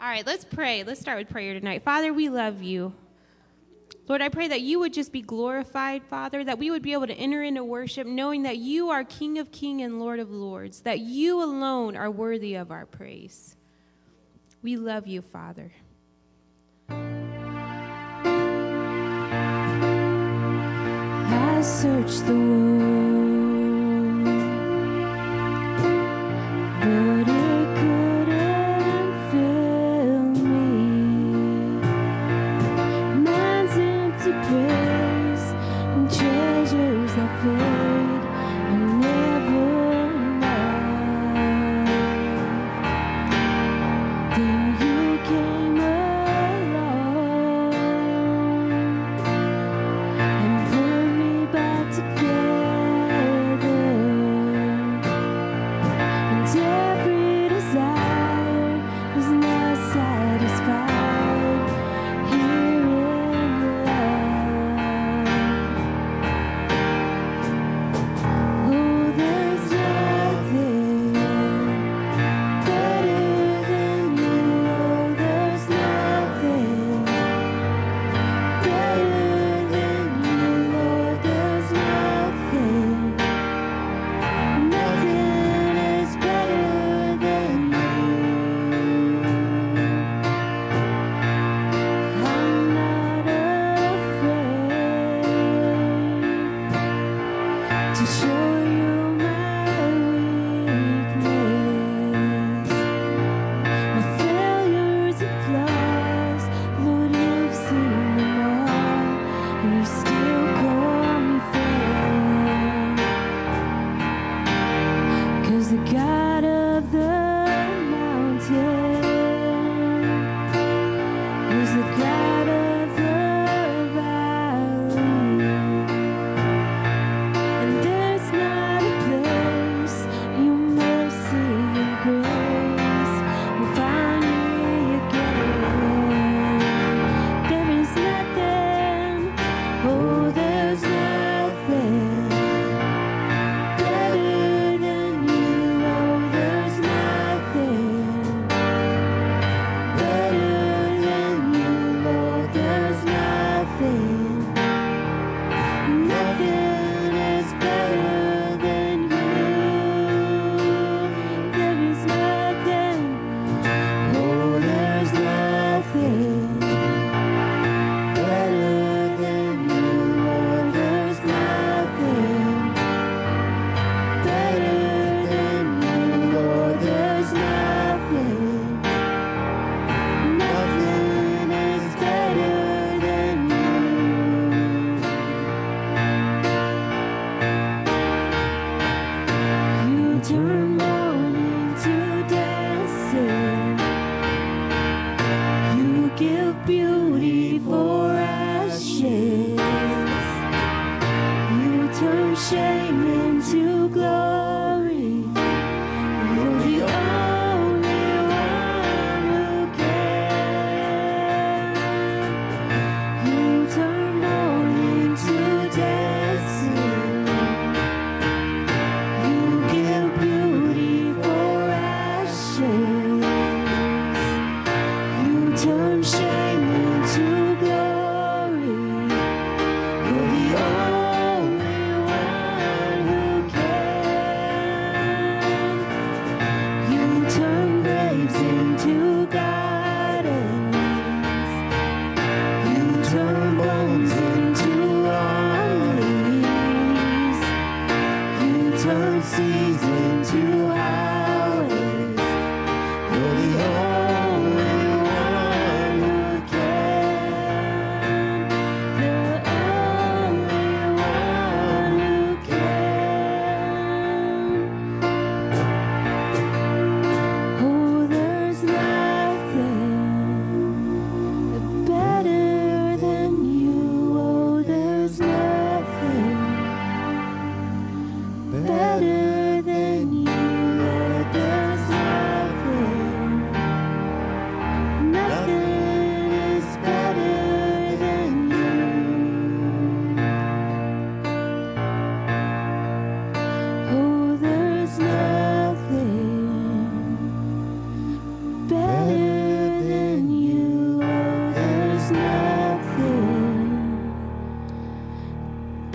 All right, let's pray. Let's start with prayer tonight. Father, we love you. Lord, I pray that you would just be glorified, Father, that we would be able to enter into worship knowing that you are King of King and Lord of Lords, that you alone are worthy of our praise. We love you, Father. I search the world.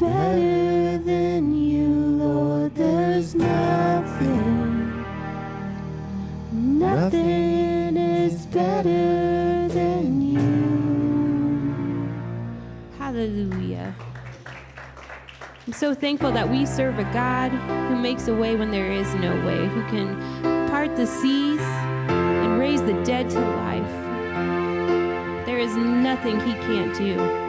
better than you, Lord. There's nothing, nothing is better than you. Hallelujah. I'm so thankful that we serve a God who makes a way when there is no way, who can part the seas and raise the dead to life. There is nothing he can't do.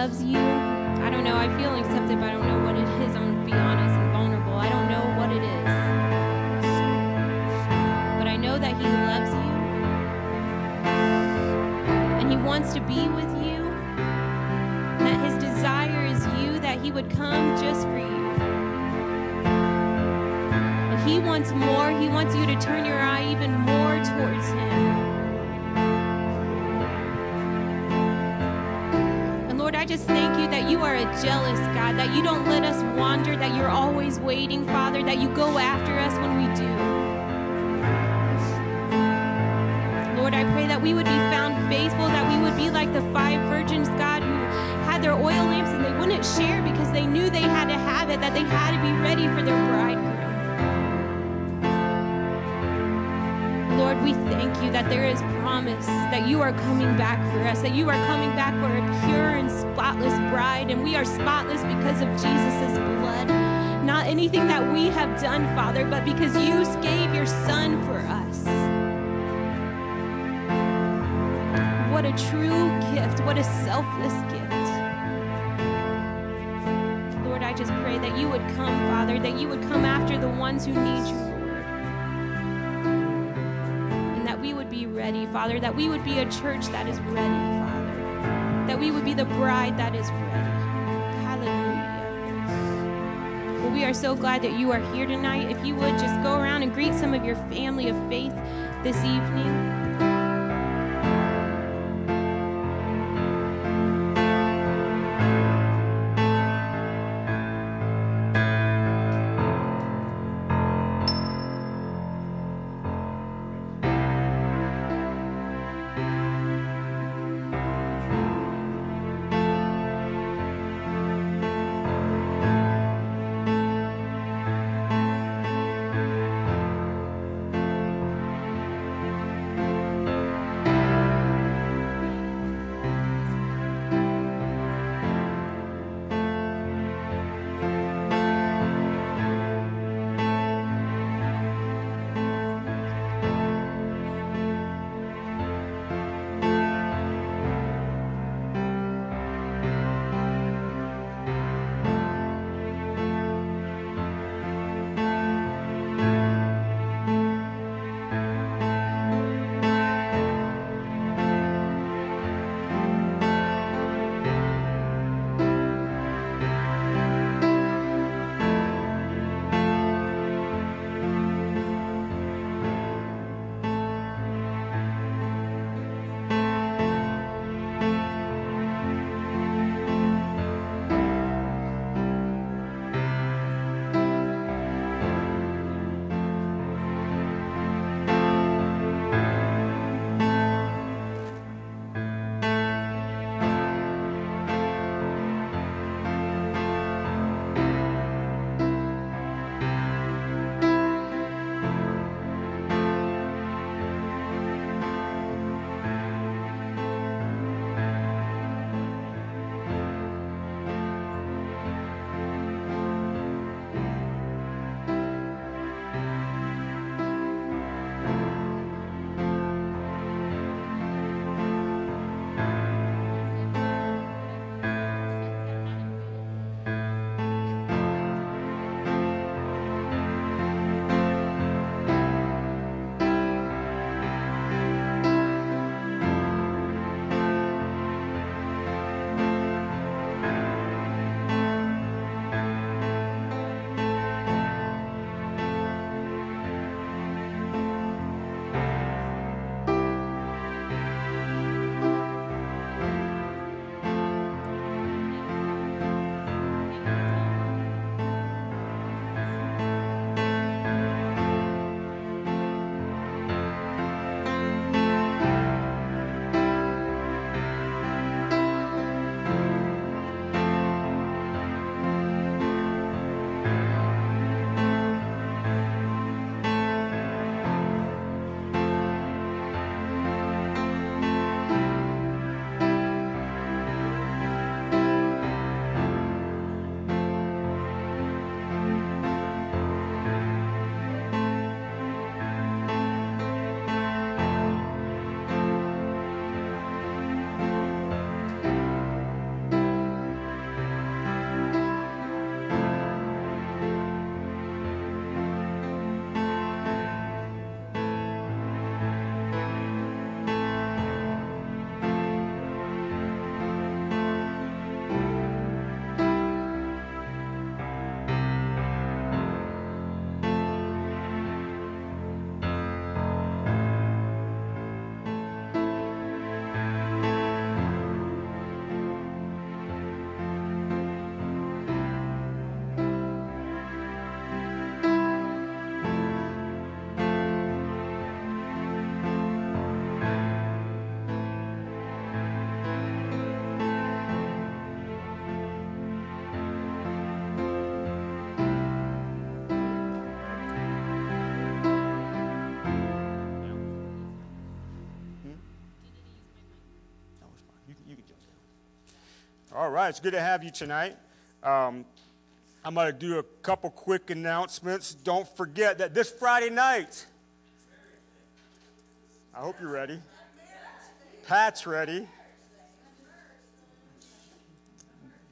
Loves you. I don't know. I feel accepted, but I don't know what it is. I'm going to be honest and vulnerable. I don't know what it is. But I know that He loves you. And He wants to be with you. That His desire is you, that He would come just for you. And He wants more. He wants you to turn your eye even more towards Him. Just thank you that you are a jealous God, that you don't let us wander, that you're always waiting, Father, that you go after us when we do. Lord, I pray that we would be found faithful, that we would be like the five virgins, God, who had their oil lamps and they wouldn't share because they knew they had to have it, that they had to be ready for their bridegroom. We thank you that there is promise that you are coming back for us, that you are coming back for a pure and spotless bride, and we are spotless because of Jesus' blood. Not anything that we have done, Father, but because you gave your Son for us. What a true gift, what a selfless gift. Lord, I just pray that you would come, Father, that you would come after the ones who need you, Father, that we would be a church that is ready, Father, that we would be the bride that is ready. Hallelujah. Well, we are so glad that you are here tonight. If you would just go around and greet some of your family of faith this evening. All right, it's good to have you tonight. Um, I'm going to do a couple quick announcements. Don't forget that this Friday night, I hope you're ready. Pat's ready.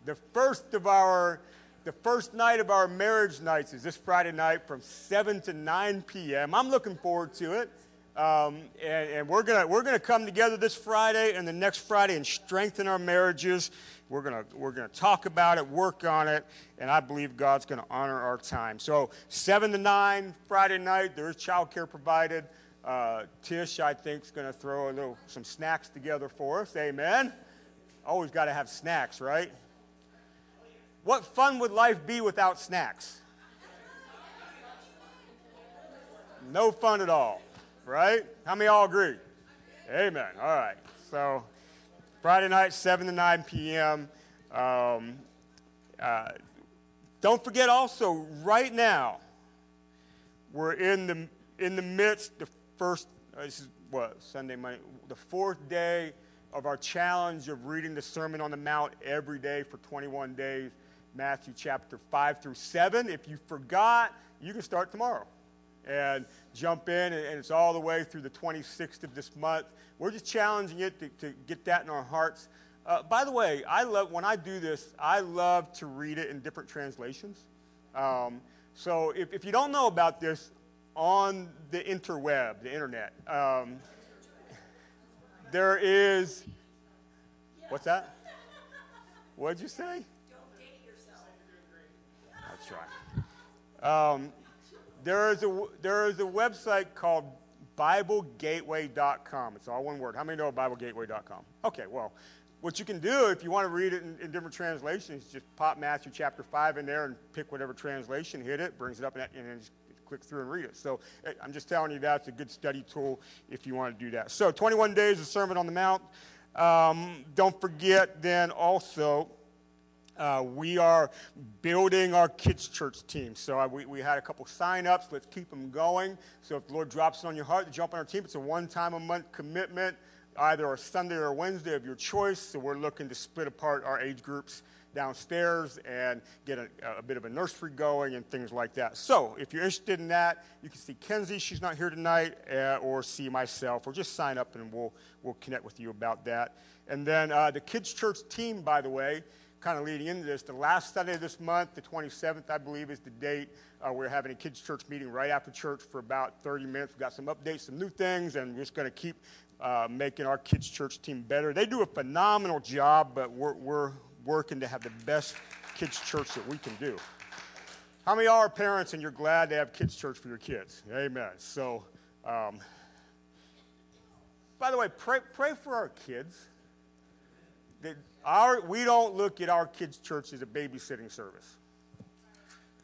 The first of our, the first night of our marriage nights is this Friday night from 7 to 9 p.m. I'm looking forward to it. Um, and, and, we're gonna we're gonna come together this Friday and the next Friday and strengthen our marriages. We're gonna we're gonna talk about it, work on it, and I believe God's gonna honor our time. So seven to nine Friday night, there is childcare provided. Uh, Tish, I think, is gonna throw a little some snacks together for us. Amen. Always got to have snacks, right? What fun would life be without snacks? No fun at all right? How many all agree? Amen. All right. So Friday night, 7 to 9 p.m. Um, uh, don't forget also, right now, we're in the, in the midst, the first, uh, this is what, Sunday, Monday, the fourth day of our challenge of reading the Sermon on the Mount every day for 21 days, Matthew chapter 5 through 7. If you forgot, you can start tomorrow and jump in, and, it's all the way through the 26th of this month. We're just challenging it to, to get that in our hearts. Uh, by the way, I love when I do this. I love to read it in different translations. Um, so if, if you don't know about this, on the interweb, the internet, um, there is. What's that? What'd you say? Don't date yourself. That's right. Um, there is a, there is a website called BibleGateway.com. It's all one word. How many know BibleGateway.com? Okay, well, what you can do if you want to read it in, in, different translations, just pop Matthew chapter 5 in there and pick whatever translation, hit it, brings it up, and, then just click through and read it. So eh, I'm just telling you that's a good study tool if you want to do that. So 21 days of Sermon on the Mount. Um, don't forget then also uh, we are building our kids' church team. So uh, we, we had a couple sign-ups. Let's keep them going. So if the Lord drops it on your heart to jump on our team, it's a one-time a month commitment, either a Sunday or a Wednesday of your choice. So we're looking to split apart our age groups downstairs and get a, a, bit of a nursery going and things like that. So, if you're interested in that, you can see Kenzie, she's not here tonight, uh, or see myself, or just sign up and we'll, we'll connect with you about that. And then uh, the kids' church team, by the way, kind of leading into this, the last Sunday of this month, the 27th, I believe, is the date. Uh, we're having a kids' church meeting right after church for about 30 minutes. We've got some updates, some new things, and we're just going to keep uh, making our kids' church team better. They do a phenomenal job, but we're, we're working to have the best kids' church that we can do. How many are parents and you're glad to have kids' church for your kids? Amen. So, um, by the way, pray, pray for our kids. That our, we don't look at our kids' church as a babysitting service.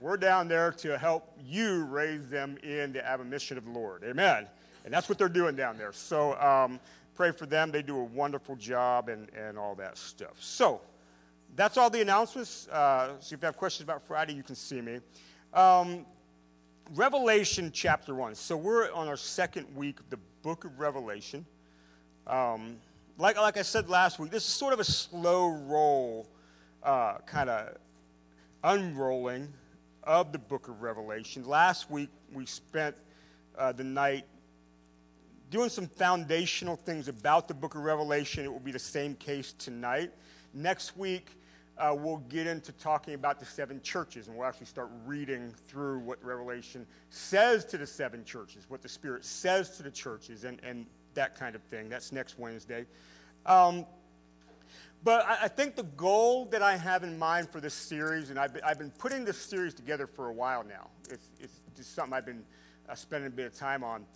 We're down there to help you raise them in the admonition of the Lord. Amen. And that's what they're doing down there. So um, pray for them. They do a wonderful job and, and all that stuff. So that's all the announcements. Uh, so if you have questions about Friday, you can see me. Um, Revelation chapter 1. So we're on our second week of the book of Revelation. Um, like, like I said last week, this is sort of a slow roll, uh, kind of unrolling of the book of Revelation. Last week, we spent uh, the night doing some foundational things about the book of Revelation. It will be the same case tonight. Next week, uh, we'll get into talking about the seven churches, and we'll actually start reading through what Revelation says to the seven churches, what the Spirit says to the churches, and, and that kind of thing. That's next Wednesday. Um, but I, I, think the goal that I have in mind for this series, and I've been, I've been putting this series together for a while now, it's, it's just something I've been uh, spending a bit of time on.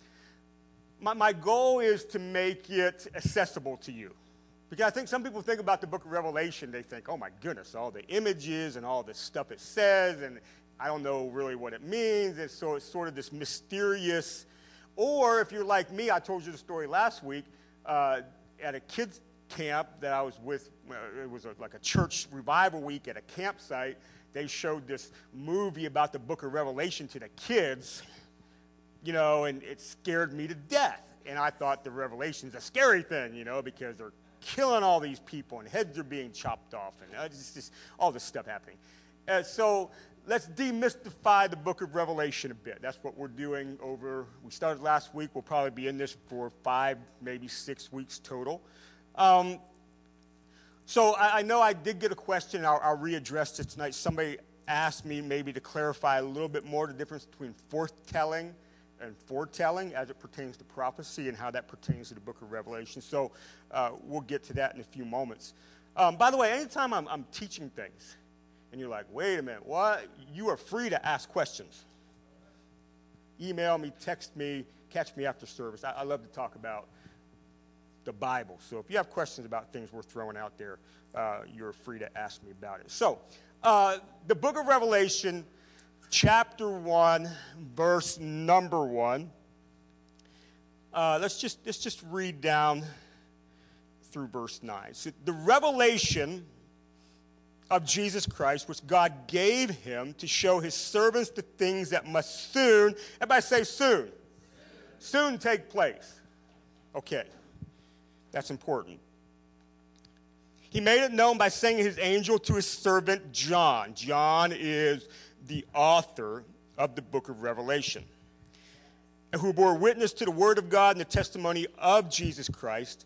My, my goal is to make it accessible to you. Because I think some people think about the book of Revelation, they think, oh my goodness, all the images and all the stuff it says, and I don't know really what it means. And so it's sort of this mysterious or if you're like me, I told you the story last week uh, at a kids camp that I was with. It was a, like a church revival week at a campsite. They showed this movie about the book of Revelation to the kids, you know, and it scared me to death. And I thought the Revelation's a scary thing, you know, because they're killing all these people, and heads are being chopped off, and uh, just, just all this stuff happening. Uh, so let's demystify the book of Revelation a bit. That's what we're doing over, we started last week. We'll probably be in this for five, maybe six weeks total. Um, so I, I, know I did get a question, I'll, I'll readdress it tonight. Somebody asked me maybe to clarify a little bit more the difference between foretelling and forthtelling as it pertains to prophecy and how that pertains to the book of Revelation. So uh, we'll get to that in a few moments. Um, by the way, anytime I'm, I'm teaching things and you're like, wait a minute, what? You are free to ask questions. Email me, text me, catch me after service. I, I love to talk about the Bible. So if you have questions about things we're throwing out there, uh, you're free to ask me about it. So, uh, the book of Revelation, chapter 1, verse number 1. Uh, let's, just, let's just read down through verse 9. So the revelation of Jesus Christ, which God gave him to show his servants the things that must soon, everybody say soon, soon, soon take place. Okay, that's important. He made it known by sending his angel to his servant John. John is the author of the book of Revelation, and who bore witness to the word of God and the testimony of Jesus Christ,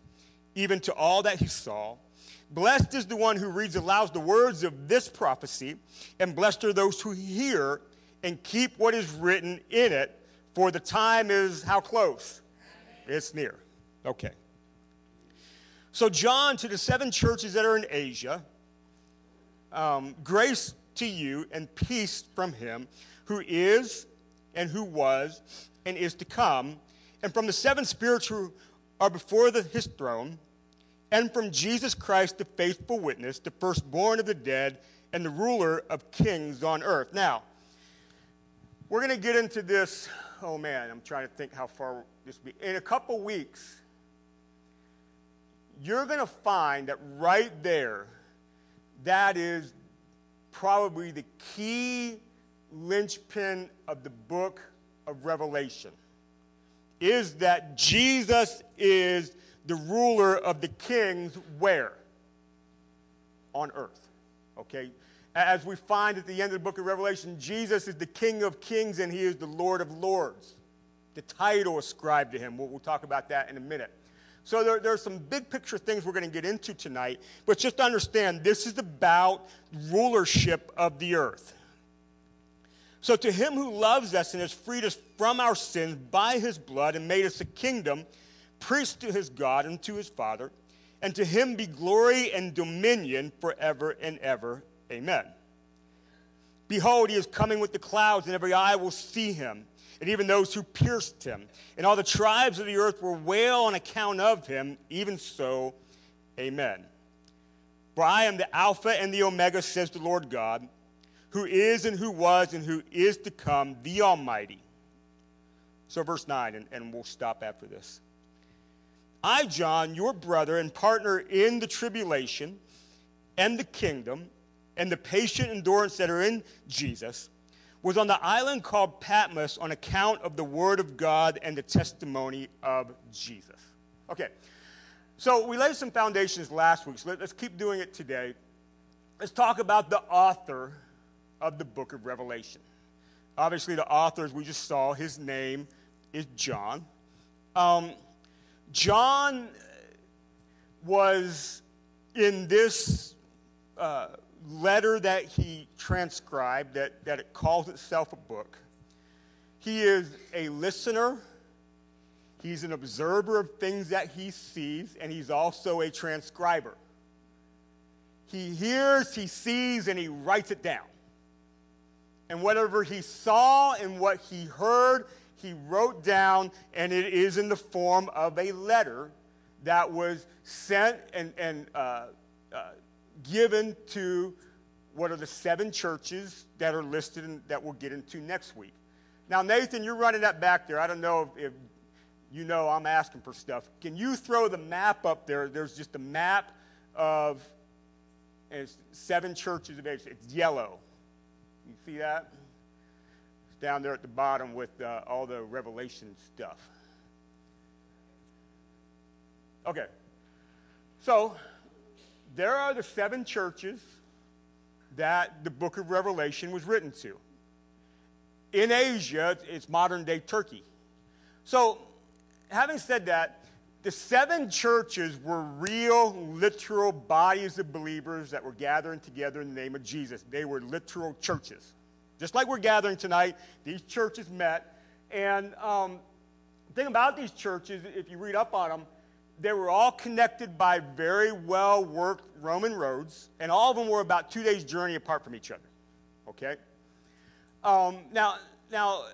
even to all that he saw. Blessed is the one who reads aloud the words of this prophecy, and blessed are those who hear and keep what is written in it, for the time is how close? It's near. Okay. So, John, to the seven churches that are in Asia, um, grace to you and peace from him who is and who was and is to come, and from the seven spirits who are before the, his throne, and from Jesus Christ, the faithful witness, the firstborn of the dead, and the ruler of kings on earth. Now, we're going to get into this. Oh man, I'm trying to think how far this will be. In a couple weeks, you're going to find that right there, that is probably the key linchpin of the book of Revelation is that Jesus is the ruler of the kings where? On earth. Okay? As we find at the end of the book of Revelation, Jesus is the King of kings and he is the Lord of lords. The title ascribed to him. We'll, we'll talk about that in a minute. So there, there, are some big picture things we're going to get into tonight, but just understand this is about rulership of the earth. So to him who loves us and has freed us from our sins by his blood and made us a kingdom, priest to his God and to his Father, and to him be glory and dominion forever and ever. Amen. Behold, he is coming with the clouds, and every eye will see him and even those who pierced him. And all the tribes of the earth will wail on account of him. Even so, amen. For I am the Alpha and the Omega, says the Lord God, who is and who was and who is to come, the Almighty. So, verse 9, and, and we'll stop after this. I, John, your brother and partner in the tribulation and the kingdom and the patient endurance that are in Jesus was on the island called Patmos on account of the word of God and the testimony of Jesus. Okay, so we laid some foundations last week, so let, us keep doing it today. Let's talk about the author of the book of Revelation. Obviously, the author, as we just saw, his name is John. Um, John was in this uh, letter that he transcribed, that, that it calls itself a book. He is a listener, he's an observer of things that he sees, and he's also a transcriber. He hears, he sees, and he writes it down. And whatever he saw and what he heard, he wrote down, and it is in the form of a letter that was sent and, and uh, uh, given to what are the seven churches that are listed and that we'll get into next week. Now, Nathan, you're running that back there. I don't know if, if you know I'm asking for stuff. Can you throw the map up there? There's just a map of seven churches of Asia. It's yellow. You see that? Down there at the bottom with uh, all the Revelation stuff. Okay. So, there are the seven churches that the book of Revelation was written to. In Asia, it's modern day Turkey. So, having said that, the seven churches were real, literal bodies of believers that were gathering together in the name of Jesus. They were literal churches. Just like we're gathering tonight, these churches met. And um, the thing about these churches, if you read up on them, they were all connected by very well worked Roman roads, and all of them were about two days' journey apart from each other. Okay? Um, now, now,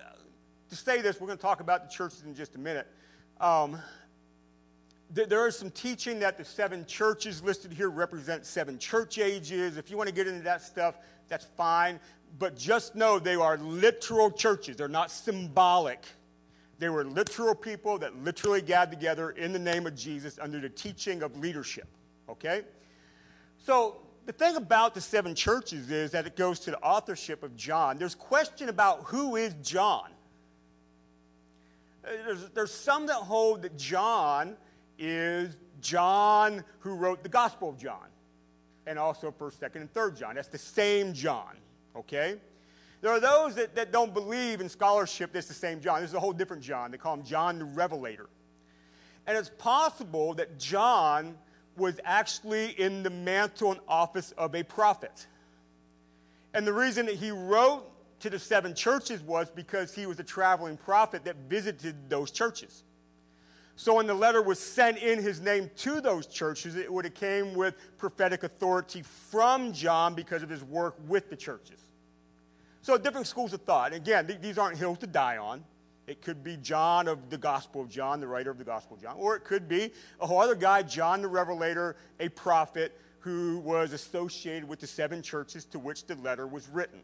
to say this, we're going to talk about the churches in just a minute. Um, th- there is some teaching that the seven churches listed here represent seven church ages. If you want to get into that stuff, that's fine. But just know they are literal churches, they're not symbolic. They were literal people that literally gathered together in the name of Jesus under the teaching of leadership. Okay? So, the thing about the seven churches is that it goes to the authorship of John. There's question about who is John. Uh, There's, there's some that hold that John is John who wrote the Gospel of John, and also 1st, 2nd, and 3rd John. That's the same John, okay? There are those that, that don't believe in scholarship that's the same John. This is a whole different John. They call him John the Revelator. And it's possible that John was actually in the mantle and office of a prophet. And the reason that he wrote to the seven churches was because he was a traveling prophet that visited those churches. So when the letter was sent in his name to those churches, it would have came with prophetic authority from John because of his work with the churches. So different schools of thought. Again, th- these aren't hills to die on. It could be John of the Gospel of John, the writer of the Gospel of John, or it could be a whole other guy, John the Revelator, a prophet who was associated with the seven churches to which the letter was written.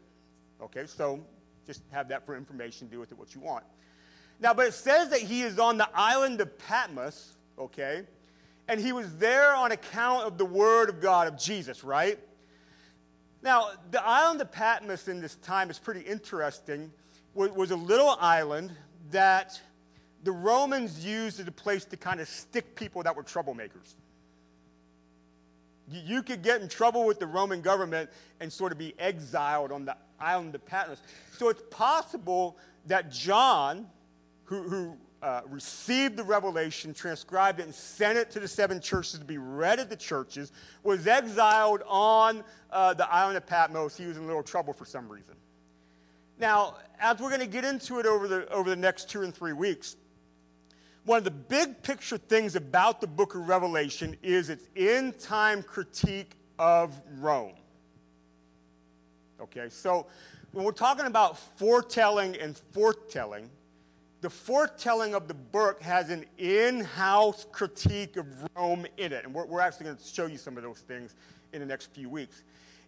Okay, so just have that for information, do with it what you want. Now, but it says that he is on the island of Patmos, okay, and he was there on account of the word of God, of Jesus, right? Now, the island of Patmos in this time is pretty interesting. Was, was a little island that the Romans used as a place to kind of stick people that were troublemakers. You could get in trouble with the Roman government and sort of be exiled on the island of Patmos. So it's possible that John, who, who uh, received the revelation, transcribed it, and sent it to the seven churches to be read at the churches, was exiled on uh, the island of Patmos. He was in a little trouble for some reason. Now, as we're going to get into it over the, over the next two and three weeks, one of the big picture things about the book of Revelation is its end time critique of Rome. Okay, so when we're talking about foretelling and forthtelling, the forthtelling of the book has an in house critique of Rome in it. And we're, we're actually going to show you some of those things in the next few weeks.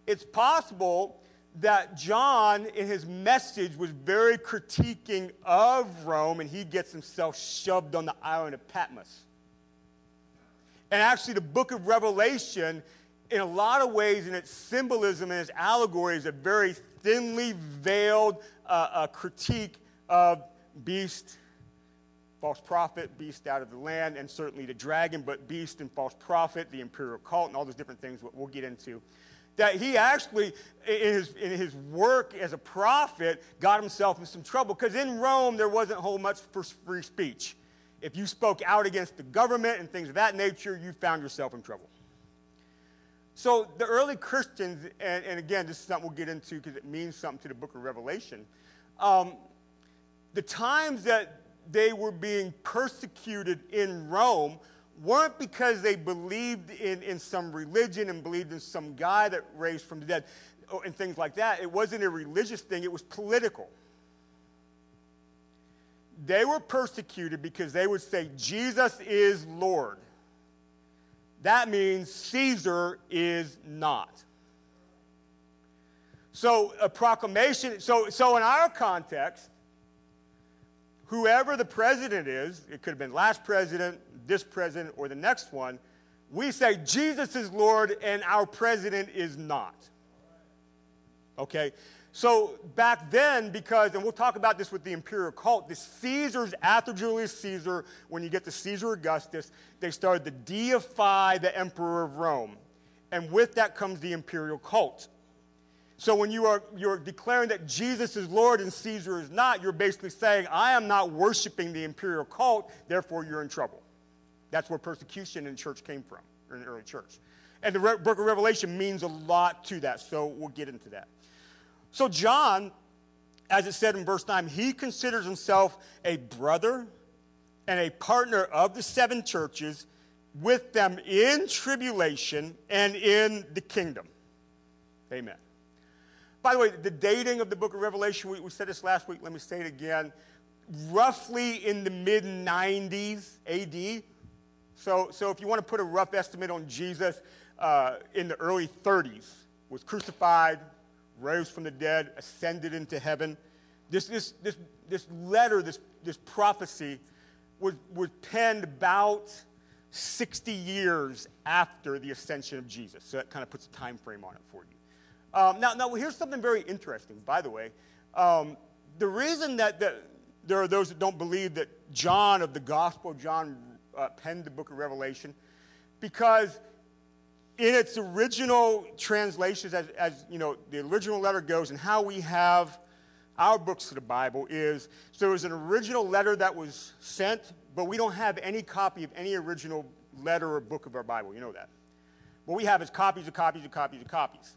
It's possible that John, in his message, was very critiquing of Rome, and he gets himself shoved on the island of Patmos. And actually, the book of Revelation, in a lot of ways, in its symbolism and its allegory, is a very thinly veiled uh, uh, critique of beast, false prophet, beast out of the land, and certainly the dragon, but beast and false prophet, the imperial cult, and all those different things we'll get into. That he actually, in his, in his work as a prophet, got himself in some trouble because in Rome there wasn't whole much for free speech. If you spoke out against the government and things of that nature, you found yourself in trouble. So the early Christians, and, and again, this is something we'll get into because it means something to the book of Revelation. Um, the times that they were being persecuted in Rome weren't because they believed in, in some religion and believed in some guy that raised from the dead and things like that. It wasn't a religious thing, it was political. They were persecuted because they would say, Jesus is Lord. That means Caesar is not. So a proclamation, so, so in our context, whoever the president is, it could have been last president, this president, or the next one, we say Jesus is Lord and our president is not. Okay? So back then, because, and we'll talk about this with the imperial cult, the Caesars, after Julius Caesar, when you get to Caesar Augustus, they started to deify the emperor of Rome. And with that comes the imperial cult. So when you are you're declaring that Jesus is Lord and Caesar is not, you're basically saying, I am not worshiping the imperial cult, therefore you're in trouble. That's where persecution in church came from, or in the early church. And the book of Revelation means a lot to that, so we'll get into that. So, John, as it said in verse 9, he considers himself a brother and a partner of the seven churches with them in tribulation and in the kingdom. Amen. By the way, the dating of the book of Revelation, we, we said this last week, let me say it again. Roughly in the mid 90s AD. So, so if you want to put a rough estimate on Jesus, uh, in the early 30s, was crucified, rose from the dead, ascended into heaven. This, this, this, this letter, this, this prophecy, was, was penned about 60 years after the ascension of Jesus. So that kind of puts a time frame on it for you. Um, now, now, here's something very interesting, by the way. Um, the reason that, that there are those that don't believe that John of the Gospel, John uh, penned the book of Revelation, because in its original translations, as, as you know, the original letter goes, and how we have our books of the Bible is so there was an original letter that was sent, but we don't have any copy of any original letter or book of our Bible. You know that. What we have is copies of copies of copies of copies.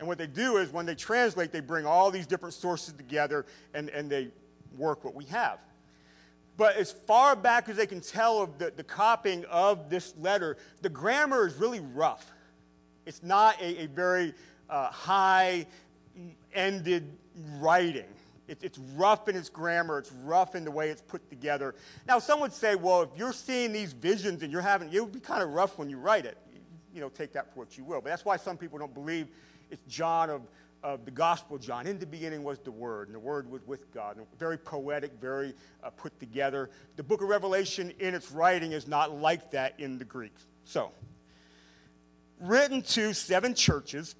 And what they do is when they translate, they bring all these different sources together and, and they work what we have. But as far back as they can tell of the, the copying of this letter, the grammar is really rough. It's not a, a very uh, high ended writing. It, it's rough in its grammar, it's rough in the way it's put together. Now, some would say, well, if you're seeing these visions and you're having, it would be kind of rough when you write it. You know, take that for what you will. But that's why some people don't believe it's John of of the Gospel John. In the beginning was the Word, and the Word was with God. And very poetic, very uh, put together. The book of Revelation, in its writing, is not like that in the Greek. So, written to seven churches,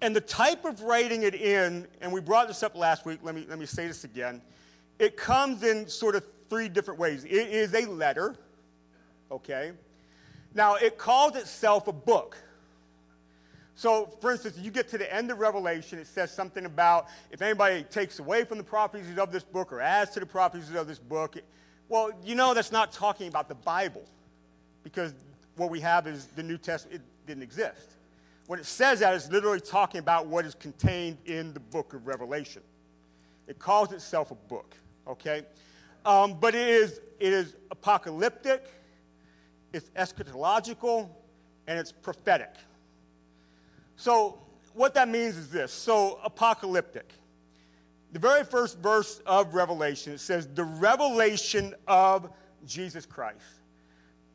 and the type of writing it in, and we brought this up last week, let me, let me say this again. It comes in sort of three different ways. It is a letter, okay? Now, it calls itself a book. So, for instance, you get to the end of Revelation, it says something about if anybody takes away from the prophecies of this book or adds to the prophecies of this book, it, well, you know that's not talking about the Bible because what we have is the New Testament, it didn't exist. When it says that, it's literally talking about what is contained in the book of Revelation. It calls itself a book, okay? Um, but it is, it is apocalyptic, it's eschatological, and it's prophetic. So, what that means is this so, apocalyptic. The very first verse of Revelation, it says, the revelation of Jesus Christ.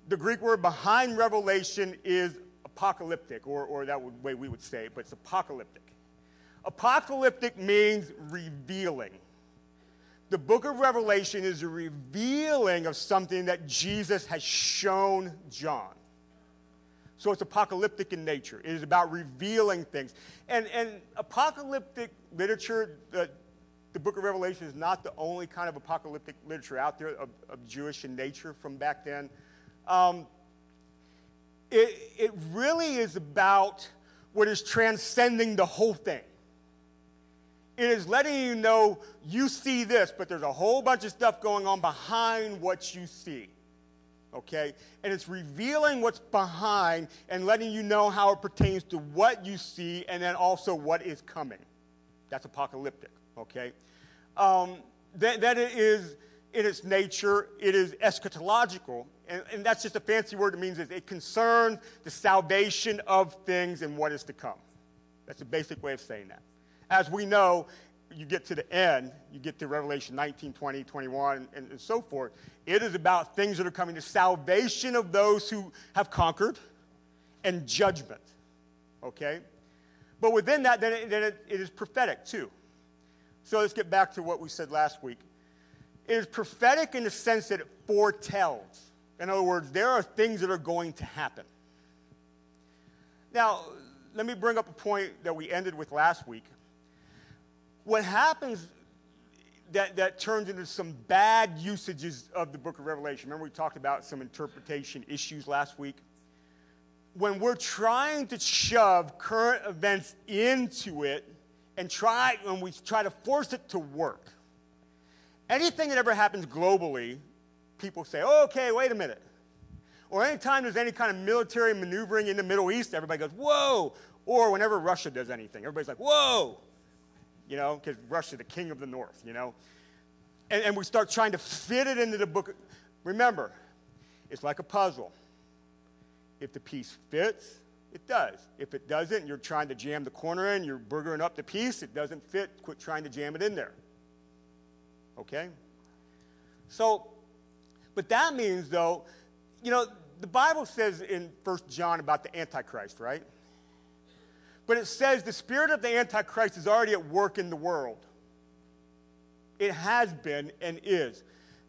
The Greek word behind revelation is apocalyptic, or, or that would, way we would say it, but it's apocalyptic. Apocalyptic means revealing. The book of Revelation is a revealing of something that Jesus has shown John. So it's apocalyptic in nature. It is about revealing things. And, and apocalyptic literature, the, the book of Revelation is not the only kind of apocalyptic literature out there of, of Jewish in nature from back then. Um, it, it really is about what is transcending the whole thing. It is letting you know you see this, but there's a whole bunch of stuff going on behind what you see okay? And it's revealing what's behind and letting you know how it pertains to what you see and then also what is coming. That's apocalyptic, okay? Um, that, that it is, in its nature, it is eschatological. And, and that's just a fancy word. It means it concerns the salvation of things and what is to come. That's a basic way of saying that. As we know, you get to the end, you get to Revelation 19, 20, 21, and, and so forth. It is about things that are coming to salvation of those who have conquered and judgment. Okay? But within that, then, it, then it, it is prophetic too. So let's get back to what we said last week. It is prophetic in the sense that it foretells. In other words, there are things that are going to happen. Now, let me bring up a point that we ended with last week what happens that, that turns into some bad usages of the book of Revelation. Remember, we talked about some interpretation issues last week? When we're trying to shove current events into it and try, when we try to force it to work, anything that ever happens globally, people say, oh, okay, wait a minute. Or anytime there's any kind of military maneuvering in the Middle East, everybody goes, whoa. Or whenever Russia does anything, everybody's like, whoa you know, because Russia, the king of the north, you know. And, and we start trying to fit it into the book. Remember, it's like a puzzle. If the piece fits, it does. If it doesn't, you're trying to jam the corner in, you're burgering up the piece, it doesn't fit, quit trying to jam it in there. Okay? So, but that means, though, you know, the Bible says in 1 John about the Antichrist, right? But it says the spirit of the Antichrist is already at work in the world. It has been and is.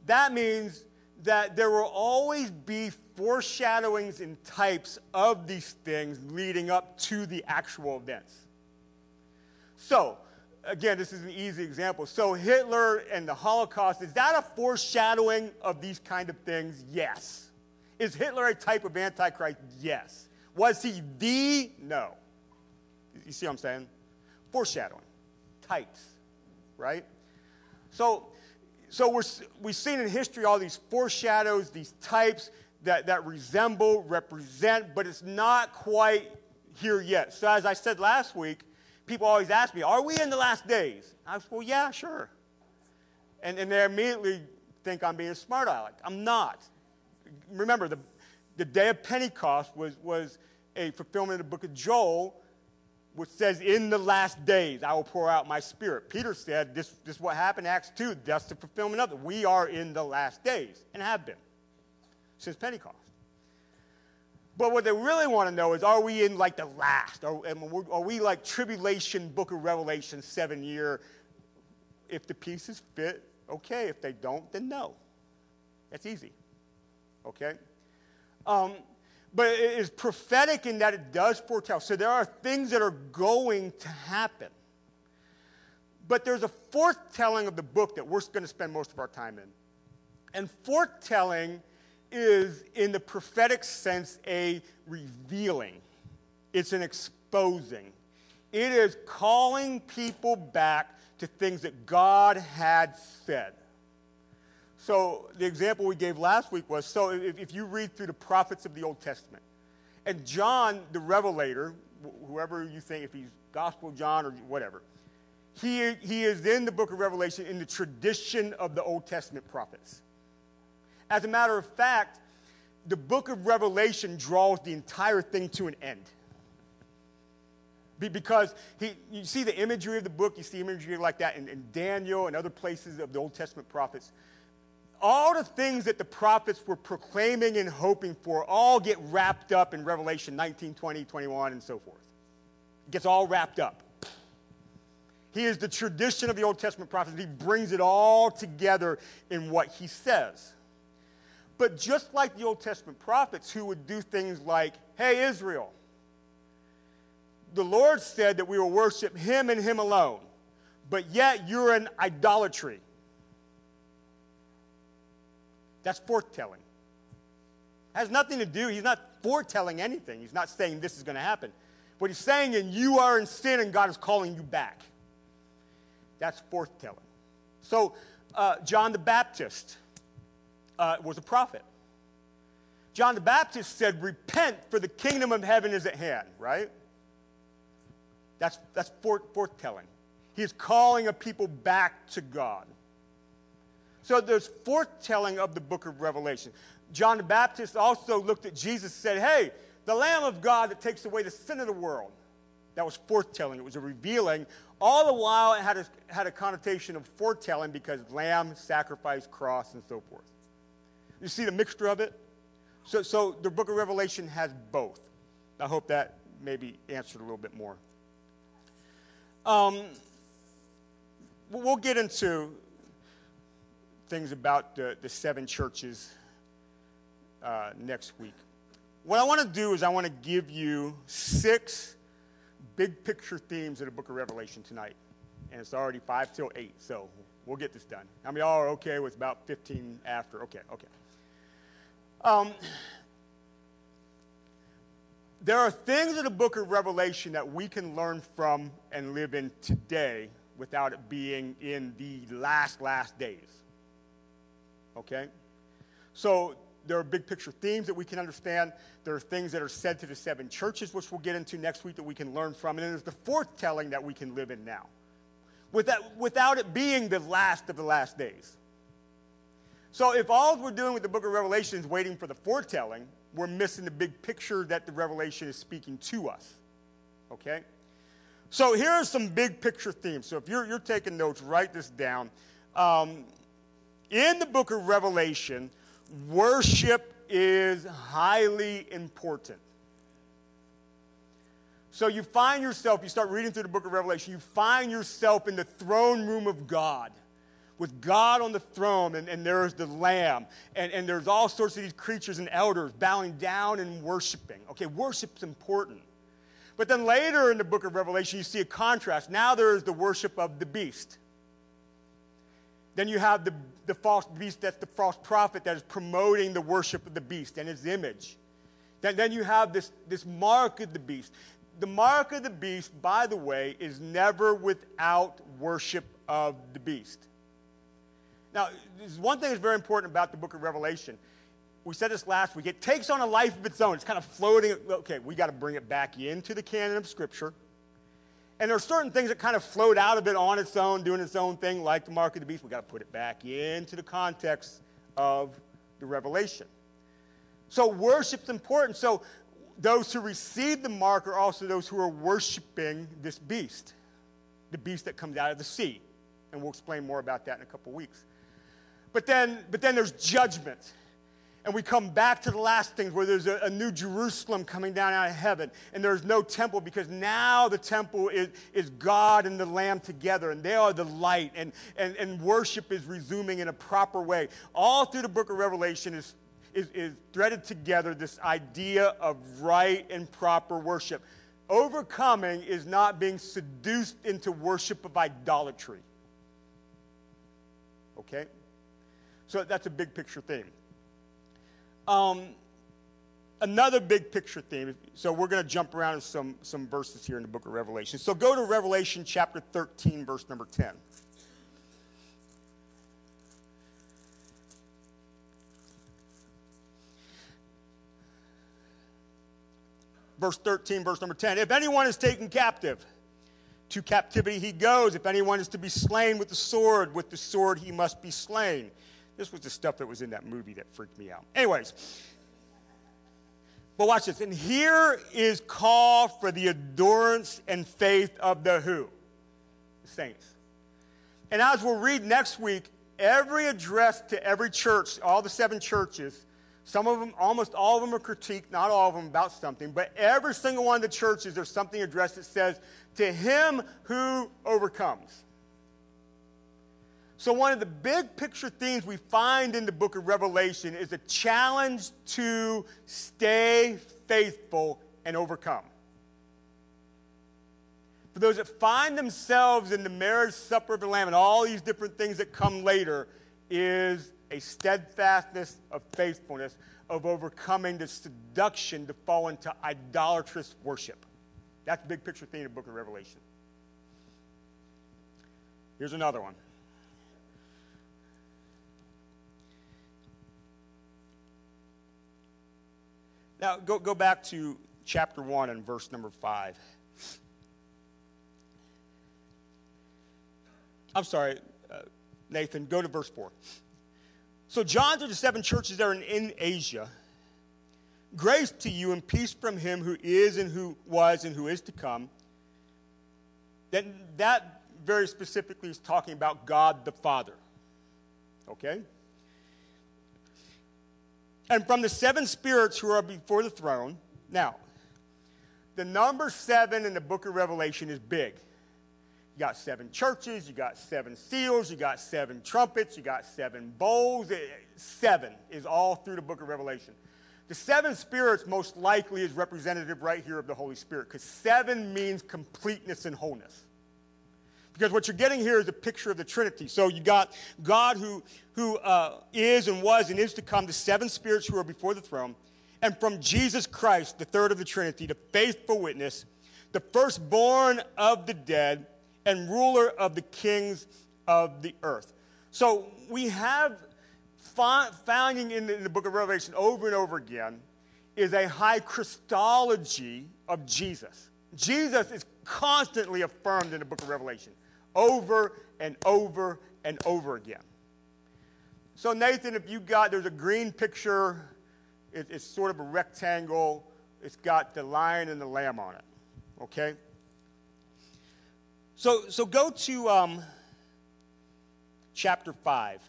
That means that there will always be foreshadowings and types of these things leading up to the actual events. So, again, this is an easy example. So, Hitler and the Holocaust, is that a foreshadowing of these kind of things? Yes. Is Hitler a type of Antichrist? Yes. Was he the? No. You see what I'm saying? Foreshadowing, types, right? So, so we're, we've seen in history all these foreshadows, these types that, that resemble, represent, but it's not quite here yet. So, as I said last week, people always ask me, Are we in the last days? I was, Well, yeah, sure. And, and they immediately think I'm being smart aleck. I'm not. Remember, the, the day of Pentecost was, was a fulfillment of the book of Joel which says, In the last days I will pour out my spirit. Peter said, This, this is what happened Acts 2. That's the fulfillment of it. We are in the last days and have been since Pentecost. But what they really want to know is are we in like the last? Are, are we like tribulation, book of Revelation, seven year? If the pieces fit, okay. If they don't, then no. That's easy. Okay? Um, but it is prophetic in that it does foretell. So there are things that are going to happen. But there's a forthtelling of the book that we're going to spend most of our time in. And forthtelling is, in the prophetic sense, a revealing, it's an exposing. It is calling people back to things that God had said. So the example we gave last week was so if, if you read through the prophets of the Old Testament, and John, the Revelator, whoever you think, if he's Gospel John or whatever, he, he is in the book of Revelation in the tradition of the Old Testament prophets. As a matter of fact, the book of Revelation draws the entire thing to an end. Because he, you see the imagery of the book, you see imagery like that in, in Daniel and other places of the Old Testament prophets all the things that the prophets were proclaiming and hoping for all get wrapped up in Revelation 19, 20, 21, and so forth. It gets all wrapped up. He is the tradition of the Old Testament prophets. He brings it all together in what he says. But just like the Old Testament prophets who would do things like, hey, Israel, the Lord said that we will worship him and him alone, but yet you're in idolatry. That's forthtelling. Has nothing to do, he's not foretelling anything. He's not saying this is going to happen. What he's saying is you are in sin and God is calling you back. That's forthtelling. So, uh, John the Baptist uh, was a prophet. John the Baptist said, Repent, for the kingdom of heaven is at hand, right? That's, that's forthtelling. He is calling a people back to God. So there's forthtelling of the book of Revelation. John the Baptist also looked at Jesus and said, Hey, the Lamb of God that takes away the sin of the world. That was forthtelling. It was a revealing. All the while, it had a, had a connotation of foretelling because lamb, sacrifice, cross, and so forth. You see the mixture of it? So, so the book of Revelation has both. I hope that maybe answered a little bit more. Um, we'll get into things about the, the seven churches uh, next week. What I want to do is I want to give you six big picture themes of the book of Revelation tonight. and it's already 5 till 8, so we'll get this done. Many of y'all are okay with about 15 after? Okay, okay. Um, there are things in the book of Revelation that we can learn from and live in today without it being in the last, last days. Okay? So there are big picture themes that we can understand. There are things that are said to the seven churches, which we'll get into next week, that we can learn from. And then there's the forthtelling that we can live in now without, without it being the last of the last days. So if all we're doing with the book of Revelation is waiting for the foretelling, we're missing the big picture that the revelation is speaking to us. Okay? So here are some big picture themes. So if you're, you're taking notes, write this down. Um, in the book of Revelation, worship is highly important. So you find yourself, you start reading through the book of Revelation, you find yourself in the throne room of God with God on the throne, and, and there's the Lamb, and, and there's all sorts of these creatures and elders bowing down and worshiping. Okay, worship's important. But then later in the book of Revelation, you see a contrast. Now there is the worship of the beast. Then you have the, the false beast, that's the false prophet that is promoting the worship of the beast and his image. Then, then you have this, this mark of the beast. The mark of the beast, by the way, is never without worship of the beast. Now, one thing that's very important about the book of Revelation. We said this last week. It takes on a life of its own. It's kind of floating. Okay, we got to bring it back into the canon of Scripture. And there are certain things that kind of float out of it on its own, doing its own thing, like the mark of the beast. We've got to put it back into the context of the revelation. So worship's important. So those who receive the mark are also those who are worshiping this beast, the beast that comes out of the sea. And we'll explain more about that in a couple weeks. But then, but then there's judgment. And we come back to the last things where there's a, a, new Jerusalem coming down out of heaven, and there's no temple because now the temple is, is God and the Lamb together, and they are the light, and, and, and worship is resuming in a proper way. All through the book of Revelation is, is, is threaded together this idea of right and proper worship. Overcoming is not being seduced into worship of idolatry. Okay? So that's a big picture theme. Um, another big picture theme. So we're going to jump around in some, some verses here in the book of Revelation. So go to Revelation chapter 13, verse number 10. Verse 13, verse number 10. If anyone is taken captive, to captivity he goes. If anyone is to be slain with the sword, with the sword he must be slain. This was the stuff that was in that movie that freaked me out. Anyways, but watch this. And here is call for the endurance and faith of the who? The saints. And as we'll read next week, every address to every church, all the seven churches, some of them, almost all of them are critiqued, not all of them about something, but every single one of the churches, there's something addressed that says, to him who overcomes. So, one of the big picture themes we find in the book of Revelation is a challenge to stay faithful and overcome. For those that find themselves in the marriage supper of the Lamb and all these different things that come later, is a steadfastness of faithfulness, of overcoming the seduction to fall into idolatrous worship. That's the big picture theme of the book of Revelation. Here's another one. Now, go, go back to chapter 1 and verse number 5. I'm sorry, uh, Nathan, go to verse 4. So, John to the seven churches that are in, in Asia, grace to you and peace from him who is and who was and who is to come. That, that very specifically is talking about God the Father. Okay? And from the seven spirits who are before the throne. Now, the number seven in the book of Revelation is big. You got seven churches, you got seven seals, you got seven trumpets, you got seven bowls. Eh, seven is all through the book of Revelation. The seven spirits most likely is representative right here of the Holy Spirit because seven means completeness and wholeness. Because what you're getting here is a picture of the Trinity. So you got God who, who uh, is and was and is to come, the seven spirits who are before the throne, and from Jesus Christ, the third of the Trinity, the faithful witness, the firstborn of the dead, and ruler of the kings of the earth. So we have finding in the, in the book of Revelation over and over again is a high Christology of Jesus. Jesus is constantly affirmed in the book of Revelation over and over and over again. So, Nathan, if you got, there's a green picture, it, it's sort of a rectangle, it's got the lion and the lamb on it, okay? So, so go to um, chapter 5.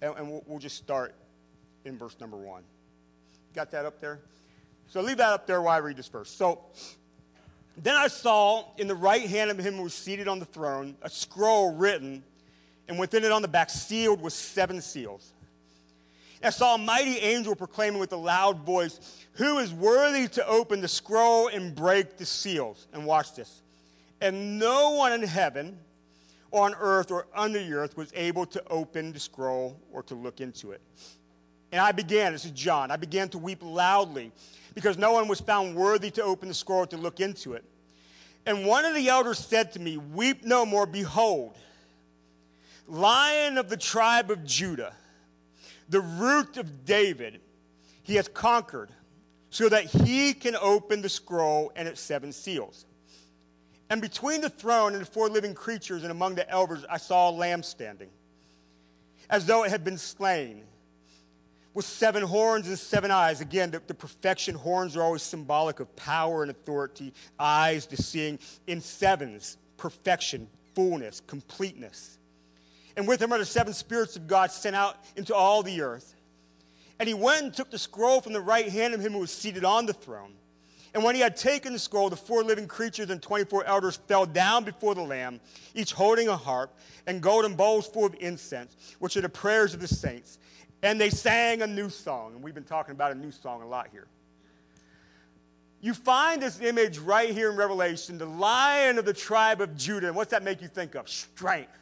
And, we'll just start in verse number 1. Got that up there? So leave that up there while I read this verse. So then I saw in the right hand of him who was seated on the throne a scroll written, and within it on the back sealed with seven seals. And I saw a mighty angel proclaiming with a loud voice, Who is worthy to open the scroll and break the seals? And watch this. And no one in heaven, or on earth, or under the earth was able to open the scroll or to look into it. And I began, this is John, I began to weep loudly because no one was found worthy to open the scroll to look into it. And one of the elders said to me, Weep no more, behold, lion of the tribe of Judah, the root of David, he has conquered, so that he can open the scroll and its seven seals. And between the throne and the four living creatures and among the elders, I saw a lamb standing, as though it had been slain with seven horns and seven eyes. Again, the, the, perfection horns are always symbolic of power and authority, eyes, the seeing. In sevens, perfection, fullness, completeness. And with him are the seven spirits of God sent out into all the earth. And he went and took the scroll from the right hand of him who was seated on the throne. And when he had taken the scroll, the four living creatures and 24 elders fell down before the Lamb, each holding a harp and golden bowls full of incense, which are the prayers of the saints and they sang a new song. And we've been talking about a new song a lot here. You find this image right here in Revelation the lion of the tribe of Judah. And what's that make you think of? Strength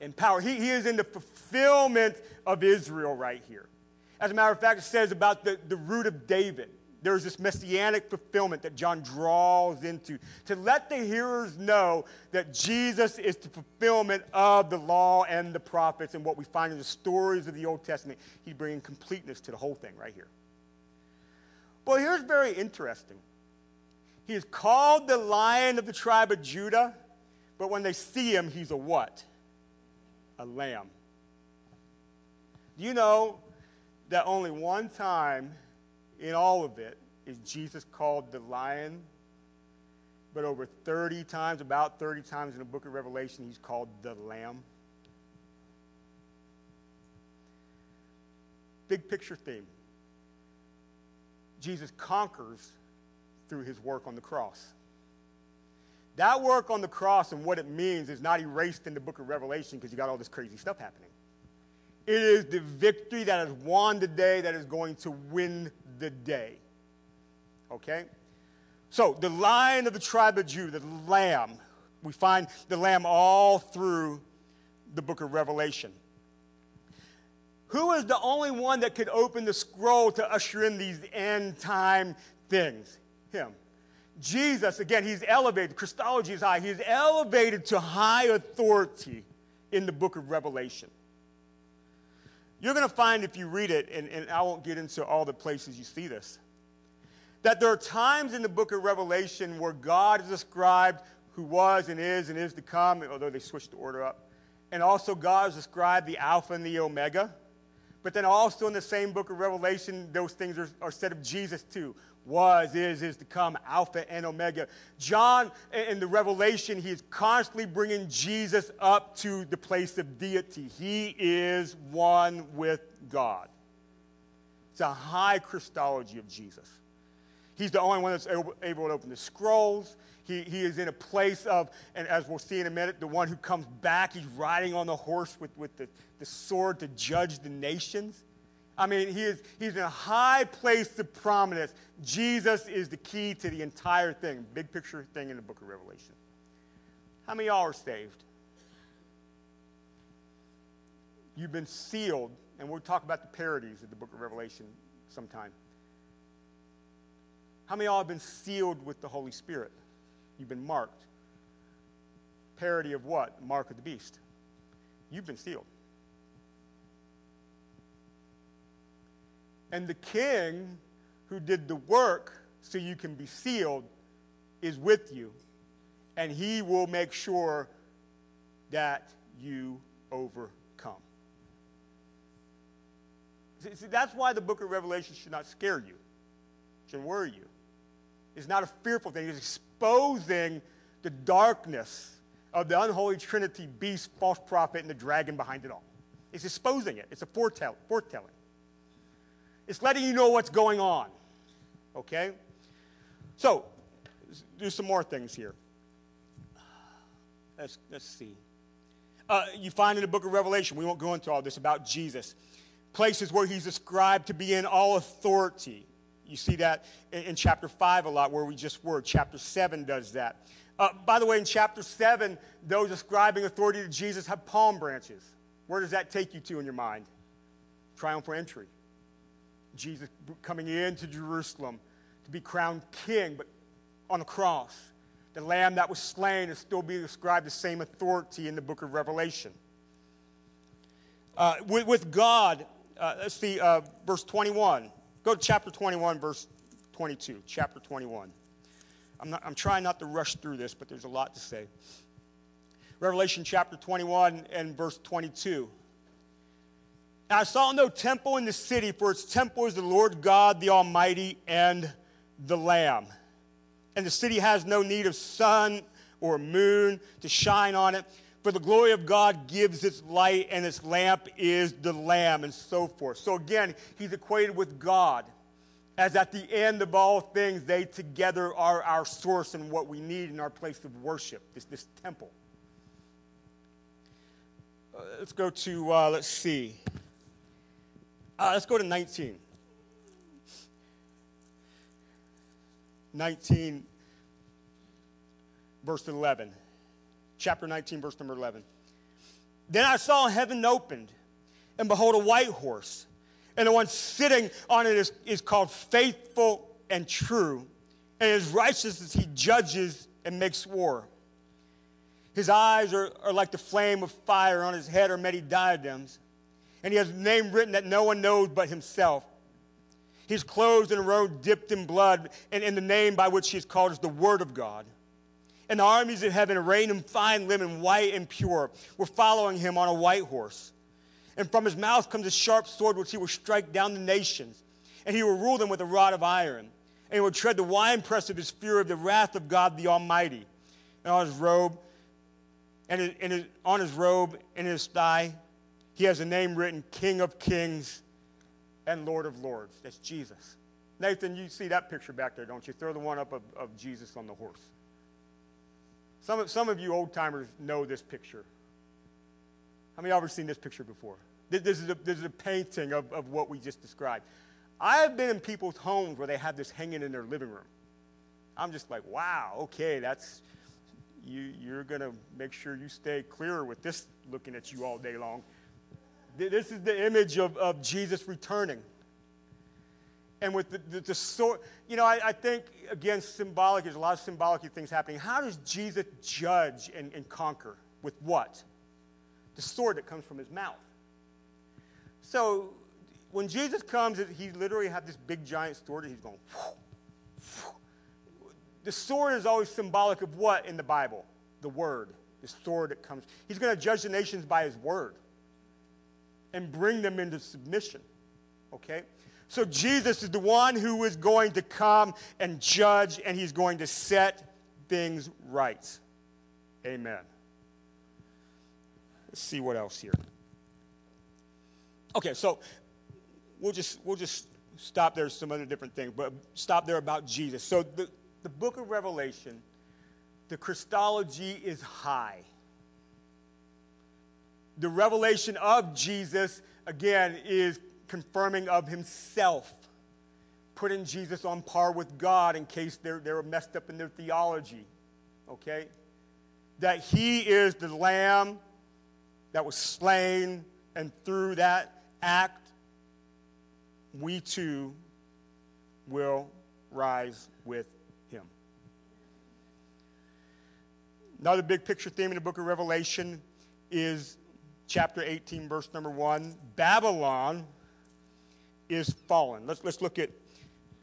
and power. He, he is in the fulfillment of Israel right here. As a matter of fact, it says about the, the root of David there's this messianic fulfillment that John draws into to let the hearers know that Jesus is the fulfillment of the law and the prophets and what we find in the stories of the Old Testament. He's bringing completeness to the whole thing right here. Well, here's very interesting. He is called the lion of the tribe of Judah, but when they see him, he's a what? A lamb. Do you know that only one time in all of it is Jesus called the lion, but over 30 times, about 30 times in the book of Revelation, he's called the lamb. Big picture theme. Jesus conquers through his work on the cross. That work on the cross and what it means is not erased in the book of Revelation because you got all this crazy stuff happening. It is the victory that has won the day that is going to win the day. Okay? So, the lion of the tribe of Judah, the lamb, we find the lamb all through the book of Revelation. Who is the only one that could open the scroll to usher in these end time things? Him. Jesus, again, he's elevated. Christology is high. He's elevated to high authority in the book of Revelation. You're going to find if you read it, and, and I won't get into all the places you see this, that there are times in the book of Revelation where God is described who was and is and is to come, although they switched the order up. And also, God is described the Alpha and the Omega. But then, also in the same book of Revelation, those things are, are said of Jesus too was, is, is to come, Alpha and Omega. John, in the Revelation, he is constantly bringing Jesus up to the place of deity. He is one with God. It's a high Christology of Jesus. He's the only one that's able, to open the scrolls. He, he is in a place of, and as we'll see in a minute, the one who comes back, he's riding on the horse with, with the, the sword to judge the nations. I mean, he is, he's in a high place of prominence. Jesus is the key to the entire thing, big picture thing in the book of Revelation. How many y'all are saved? You've been sealed, and we'll talk about the parodies of the book of Revelation sometime. How many y'all have been sealed with the Holy Spirit? You've been marked. Parody of what? Mark of the beast. You've been sealed. And the king who did the work so you can be sealed is with you. And he will make sure that you overcome. See, see, that's why the book of Revelation should not scare you, shouldn't worry you. It's not a fearful thing, it's exposing the darkness of the unholy trinity beast, false prophet, and the dragon behind it all. It's exposing it, it's a foretell- foretelling. It's letting you know what's going on. Okay? So, do some more things here. Let's, let's see. Uh, you find in the book of Revelation, we won't go into all this about Jesus, places where he's described to be in all authority. You see that in, in chapter 5 a lot, where we just were. Chapter 7 does that. Uh, by the way, in chapter 7, those describing authority to Jesus have palm branches. Where does that take you to in your mind? Triumphal entry. Jesus coming into Jerusalem to be crowned king, but on the cross. The lamb that was slain is still being described the same authority in the book of Revelation. Uh, with, with, God, uh, let's see, uh, verse 21. Go to chapter 21, verse 22. Chapter 21. I'm, not, I'm trying not to rush through this, but there's a lot to say. Revelation chapter 21 and verse 22. I saw no temple in the city, for its temple is the Lord God, the Almighty, and the Lamb. And the city has no need of sun or moon to shine on it, for the glory of God gives its light, and its lamp is the Lamb, and so forth. So again, he's equated with God, as at the end of all things, they together are our source and what we need in our place of worship, this, this temple. Uh, let's go to, uh, let's see. Uh, let's go to 19. 19, verse 11. Chapter 19, verse number 11. Then I saw heaven opened, and behold, a white horse. And the one sitting on it is, is called faithful and true. And his righteousness he judges and makes war. His eyes are, are like the flame of fire, on his head are many diadems and he has a name written that no one knows but himself. He's clothed in a robe dipped in blood, and in the name by which he is called is the Word of God. And the armies of heaven, arrayed in fine linen, white and pure, were following him on a white horse. And from his mouth comes a sharp sword which he will strike down the nations, and he will rule them with a rod of iron. And he will tread the winepress of his fury of the wrath of God the Almighty. And on his robe, and in his, on his robe and his thigh, he has a name written King of Kings and Lord of Lords. That's Jesus. Nathan, you see that picture back there, don't you? Throw the one up of, of Jesus on the horse. Some of, some of you old timers know this picture. How many of you ever seen this picture before? This, this, is, a, this is a painting of, of what we just described. I have been in people's homes where they have this hanging in their living room. I'm just like, wow, okay, that's, you, you're going to make sure you stay clear with this looking at you all day long. This is the image of, of Jesus returning. And with the, the, the sword, you know, I, I, think, again, symbolic, there's a lot of symbolic things happening. How does Jesus judge and, and conquer? With what? The sword that comes from his mouth. So when Jesus comes, he literally has this big giant sword and he's going, the sword is always symbolic of what in the Bible? The word. The sword that comes. He's going to judge the nations by his word and bring them into submission. Okay? So Jesus is the one who is going to come and judge, and he's going to set things right. Amen. Let's see what else here. Okay, so we'll just we'll just stop there. Some other different things, but stop there about Jesus. So the, the book of Revelation, the Christology is high the revelation of Jesus, again, is confirming of himself, putting Jesus on par with God in case they're, they're messed up in their theology. Okay? That he is the lamb that was slain, and through that act, we too will rise with him. Another big picture theme in the book of Revelation is chapter 18, verse number 1. Babylon is fallen. Let's, let's look at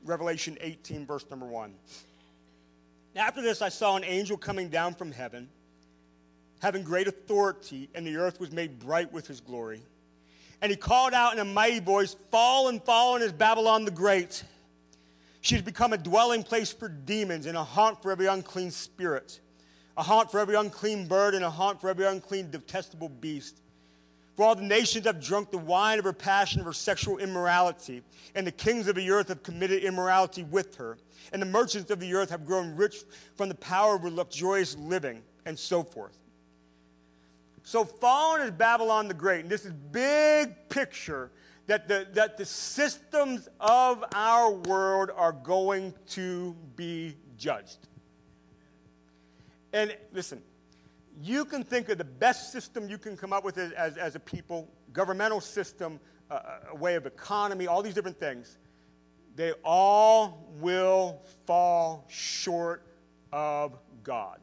Revelation 18, verse number 1. After this, I saw an angel coming down from heaven, having great authority, and the earth was made bright with his glory. And he called out in a mighty voice, Fallen, fallen is Babylon the Great. She has become a dwelling place for demons and a haunt for every unclean spirit, a haunt for every unclean bird, and a haunt for every unclean, detestable beast. For all the nations have drunk the wine of her passion, of her sexual immorality, and the kings of the earth have committed immorality with her, and the merchants of the earth have grown rich from the power of her luxurious living, and so forth. So fallen is Babylon the Great, and this is big picture that the, that the systems of our world are going to be judged. And listen, you can think of the best system you can come up with as, as, a people, governmental system, uh, a way of economy, all these different things. They all will fall short of God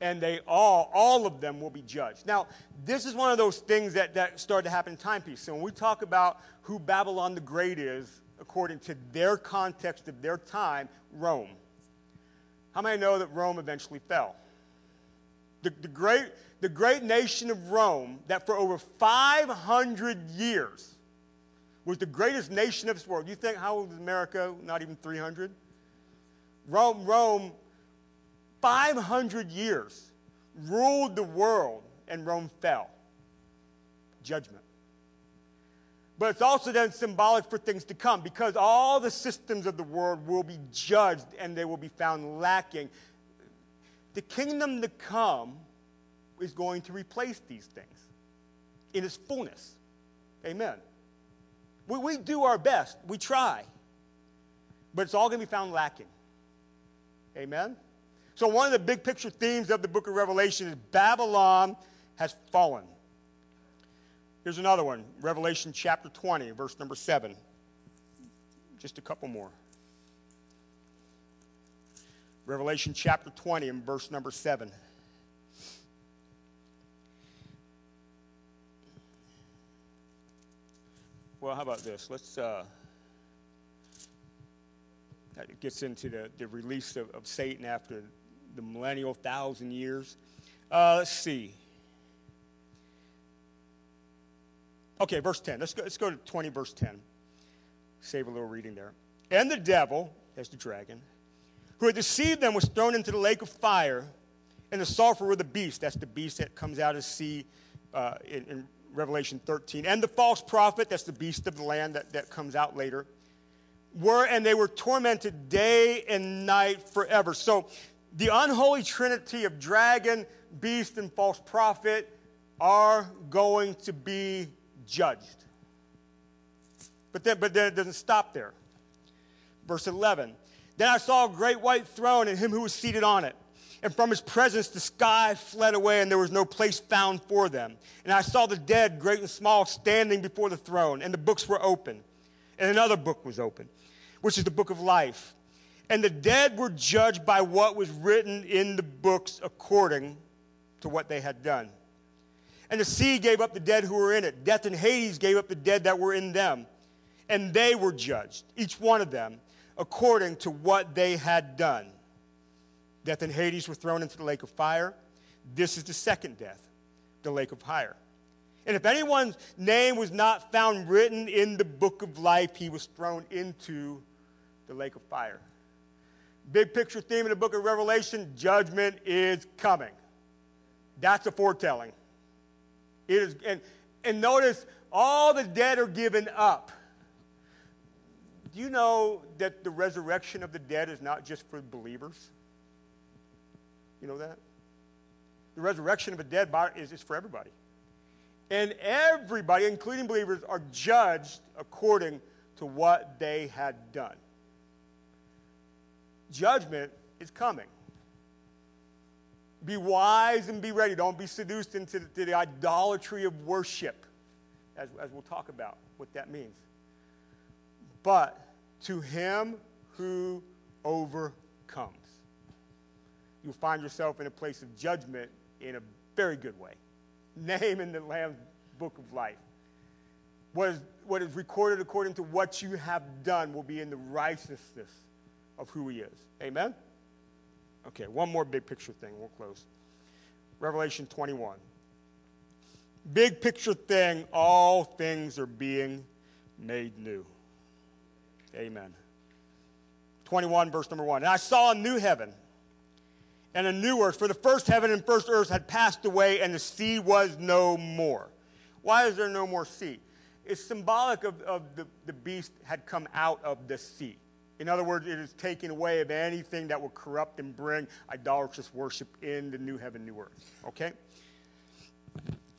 and they all, all of them will be judged. Now, this is one of those things that, that started to happen in timepiece. So when we talk about who Babylon the Great is, according to their context of their time, Rome. How many know that Rome eventually fell? The, the, great, the great nation of Rome, that for over 500 years was the greatest nation of this world. You think, how old is America? Not even 300? Rome, Rome 500 years ruled the world and Rome fell. Judgment. But it's also then symbolic for things to come because all the systems of the world will be judged and they will be found lacking. The kingdom to come is going to replace these things in its fullness. Amen. We, we do our best, we try, but it's all going to be found lacking. Amen. So, one of the big picture themes of the book of Revelation is Babylon has fallen. Here's another one Revelation chapter 20, verse number 7. Just a couple more. Revelation chapter 20 and verse number 7. Well, how about this? Let's. Uh, that gets into the, the release of, of Satan after the millennial thousand years. Uh, let's see. Okay, verse 10. Let's go, let's go to 20, verse 10. Save a little reading there. And the devil, as the dragon, who had deceived them, was thrown into the lake of fire, and the sulfur were the beast. That's the beast that comes out of sea uh, in, in Revelation 13. And the false prophet, that's the beast of the land that, that comes out later were and they were tormented day and night forever. So the unholy trinity of dragon, beast, and false prophet are going to be judged. But then, but then it doesn't stop there. Verse 11 Then I saw a great white throne and him who was seated on it. And from his presence the sky fled away, and there was no place found for them. And I saw the dead, great and small, standing before the throne, and the books were open. And another book was open, which is the book of life and the dead were judged by what was written in the books according to what they had done. And the sea gave up the dead who were in it. Death and Hades gave up the dead that were in them. And they were judged, each one of them, according to what they had done. Death and Hades were thrown into the lake of fire. This is the second death, the lake of fire. And if anyone's name was not found written in the book of life, he was thrown into the lake of fire. Big picture theme in the book of Revelation judgment is coming. That's a foretelling. It is, and, and notice all the dead are given up. Do you know that the resurrection of the dead is not just for believers? You know that? The resurrection of the dead is, is for everybody. And everybody, including believers, are judged according to what they had done. Judgment is coming. Be wise and be ready. Don't be seduced into the, the idolatry of worship, as, as we'll talk about what that means. But to him who overcomes, you'll find yourself in a place of judgment in a very good way. Name in the Lamb's book of life. What is, what is recorded according to what you have done will be in the righteousness of who he is. Amen? Okay, one more big picture thing. We'll close. Revelation 21. Big picture thing all things are being made new. Amen. 21, verse number 1. And I saw a new heaven and a new earth, for the first heaven and first earth had passed away, and the sea was no more. Why is there no more sea? It's symbolic of, of the, the beast had come out of the sea. In other words, it is taking away of anything that will corrupt and bring idolatrous worship in the new heaven, new earth. Okay?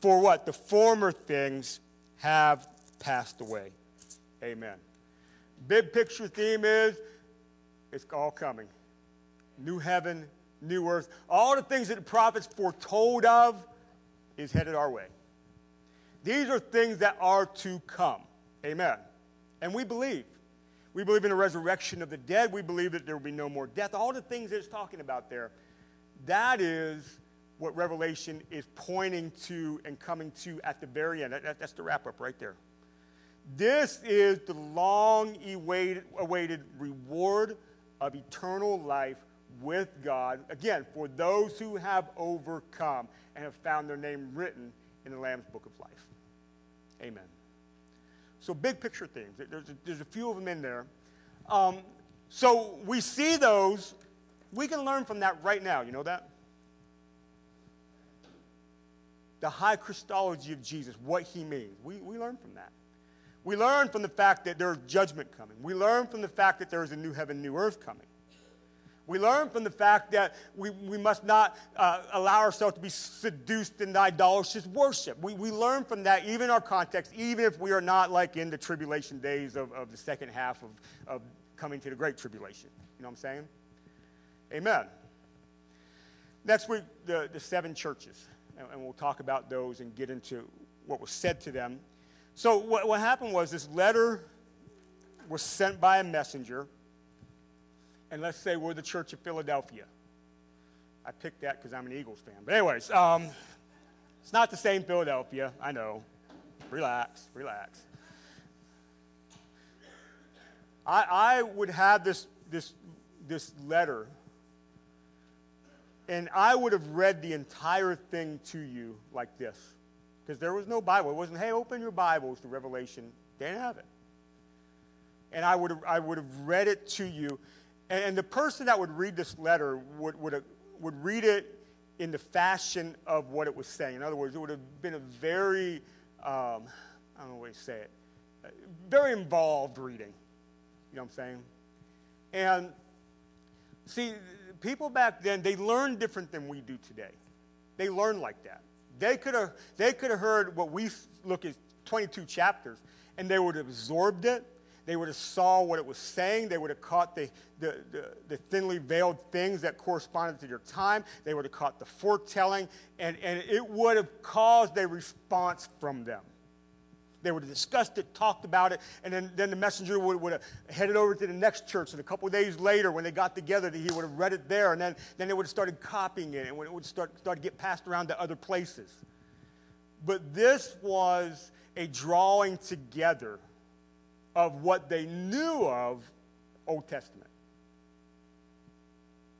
For what? The former things have passed away. Amen. Big picture theme is it's all coming. New heaven, new earth. All the things that the prophets foretold of is headed our way. These are things that are to come. Amen. And we believe. We believe in the resurrection of the dead. We believe that there will be no more death. All the things that it's talking about there. That is what Revelation is pointing to and coming to at the very end. That, that's the wrap up right there. This is the long awaited reward of eternal life with God. Again, for those who have overcome and have found their name written in the Lamb's book of life. Amen. So, big picture themes. There's a, there's a few of them in there. Um, so, we see those. We can learn from that right now. You know that? The high Christology of Jesus, what he means. We, we learn from that. We learn from the fact that there's judgment coming. We learn from the fact that there is a new heaven, new earth coming. We learn from the fact that we, we must not uh, allow ourselves to be seduced into idolatrous worship. We, we learn from that, even our context, even if we are not like in the tribulation days of, of the second half of, of coming to the great tribulation. You know what I'm saying? Amen. Next week, the, the seven churches and, we'll talk about those and get into what was said to them. So, what, what happened was this letter was sent by a messenger, and let's say we're the Church of Philadelphia. I picked that because I'm an Eagles fan. But, anyways, um, it's not the same Philadelphia, I know. Relax, relax. I, I would have this, this, this letter and I would have read the entire thing to you like this. Because there was no Bible. It wasn't, hey, open your Bibles to Revelation. They didn't have it. And I would have, I would have read it to you. And, and the person that would read this letter would, would, have, would read it in the fashion of what it was saying. In other words, it would have been a very, um, I don't know what to say it, very involved reading. You know what I'm saying? And see, people back then, they learned different than we do today. They learned like that. They could have they could have heard what we look at 22 chapters, and they would have absorbed it. They would have saw what it was saying. They would have caught the, the, the, the thinly veiled things that corresponded to their time. They would have caught the foretelling, and, and it would have caused a response from them. They would have discussed it, talked about it, and then, then the messenger would, would have headed over to the next church. And a couple days later, when they got together, he would have read it there, and then, then they would have started copying it, and it would start, start to get passed around to other places. But this was a drawing together of what they knew of Old Testament.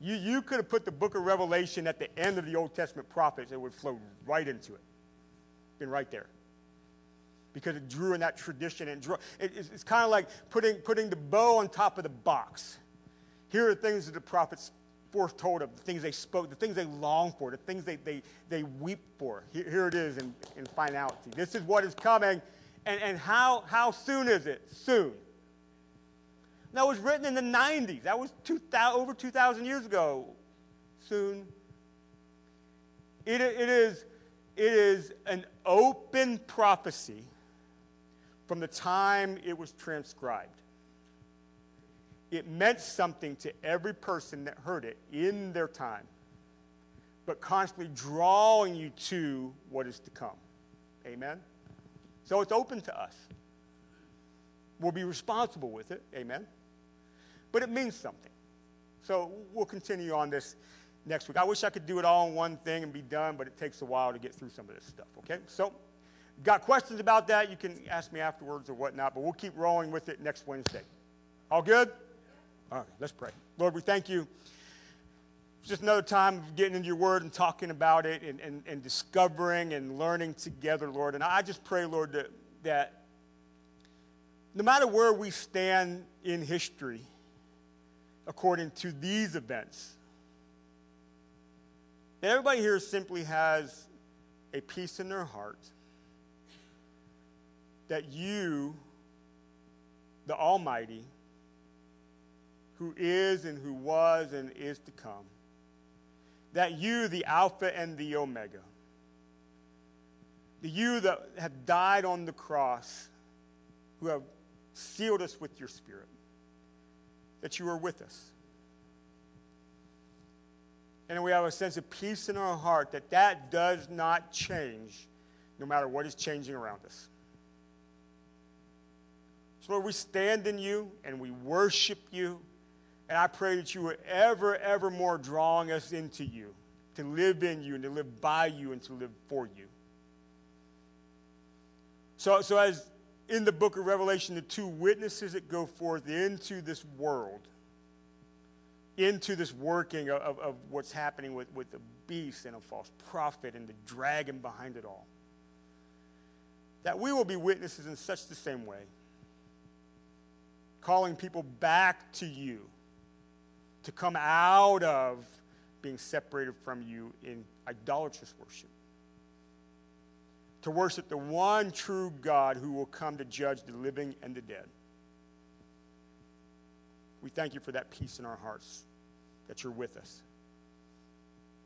You, you could have put the book of Revelation at the end of the Old Testament prophets, it would flow right into it. Been right there. Because it drew in that tradition. And drew, it, it's, it's kind of like putting, putting the bow on top of the box. Here are things that the prophets foretold of, the things they spoke, the things they long for, the things they, they, they weep for. Here, here it is in, in finality. This is what is coming. And, and how, how soon is it? Soon. That was written in the 90s. That was 2000, over 2,000 years ago. Soon. It, it, is, it is an open prophecy from the time it was transcribed. It meant something to every person that heard it in their time, but constantly drawing you to what is to come. Amen? So it's open to us. We'll be responsible with it. Amen? But it means something. So we'll continue on this next week. I wish I could do it all in one thing and be done, but it takes a while to get through some of this stuff. Okay? So, got questions about that? You can ask me afterwards or whatnot, but we'll keep rolling with it next Wednesday. All good? All right, let's pray. Lord, we thank you. Just another time of getting into your word and talking about it and, and, and discovering and learning together, Lord. And I just pray, Lord, that, that no matter where we stand in history, according to these events, that everybody here simply has a peace in their heart that you, the Almighty, who is and who was and is to come. That you, the Alpha and the Omega, the you that have died on the cross, who have sealed us with your Spirit, that you are with us. And we have a sense of peace in our heart that that does not change no matter what is changing around us. Lord, we stand in you and we worship you and I pray that you are ever, ever more drawing us into you, to live in you and to live by you and to live for you. So, so as in the book of Revelation, the two witnesses that go forth into this world, into this working of, of what's happening with, with the beast and a false prophet and the dragon behind it all, that we will be witnesses in such the same way, calling people back to you to come out of being separated from you in idolatrous worship. To worship the one true God who will come to judge the living and the dead. We thank you for that peace in our hearts, that you're with us.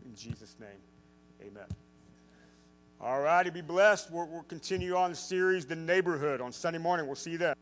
In Jesus' name, amen. All righty, be blessed. We'll, we'll continue on the series, The Neighborhood, on Sunday morning. We'll see you then.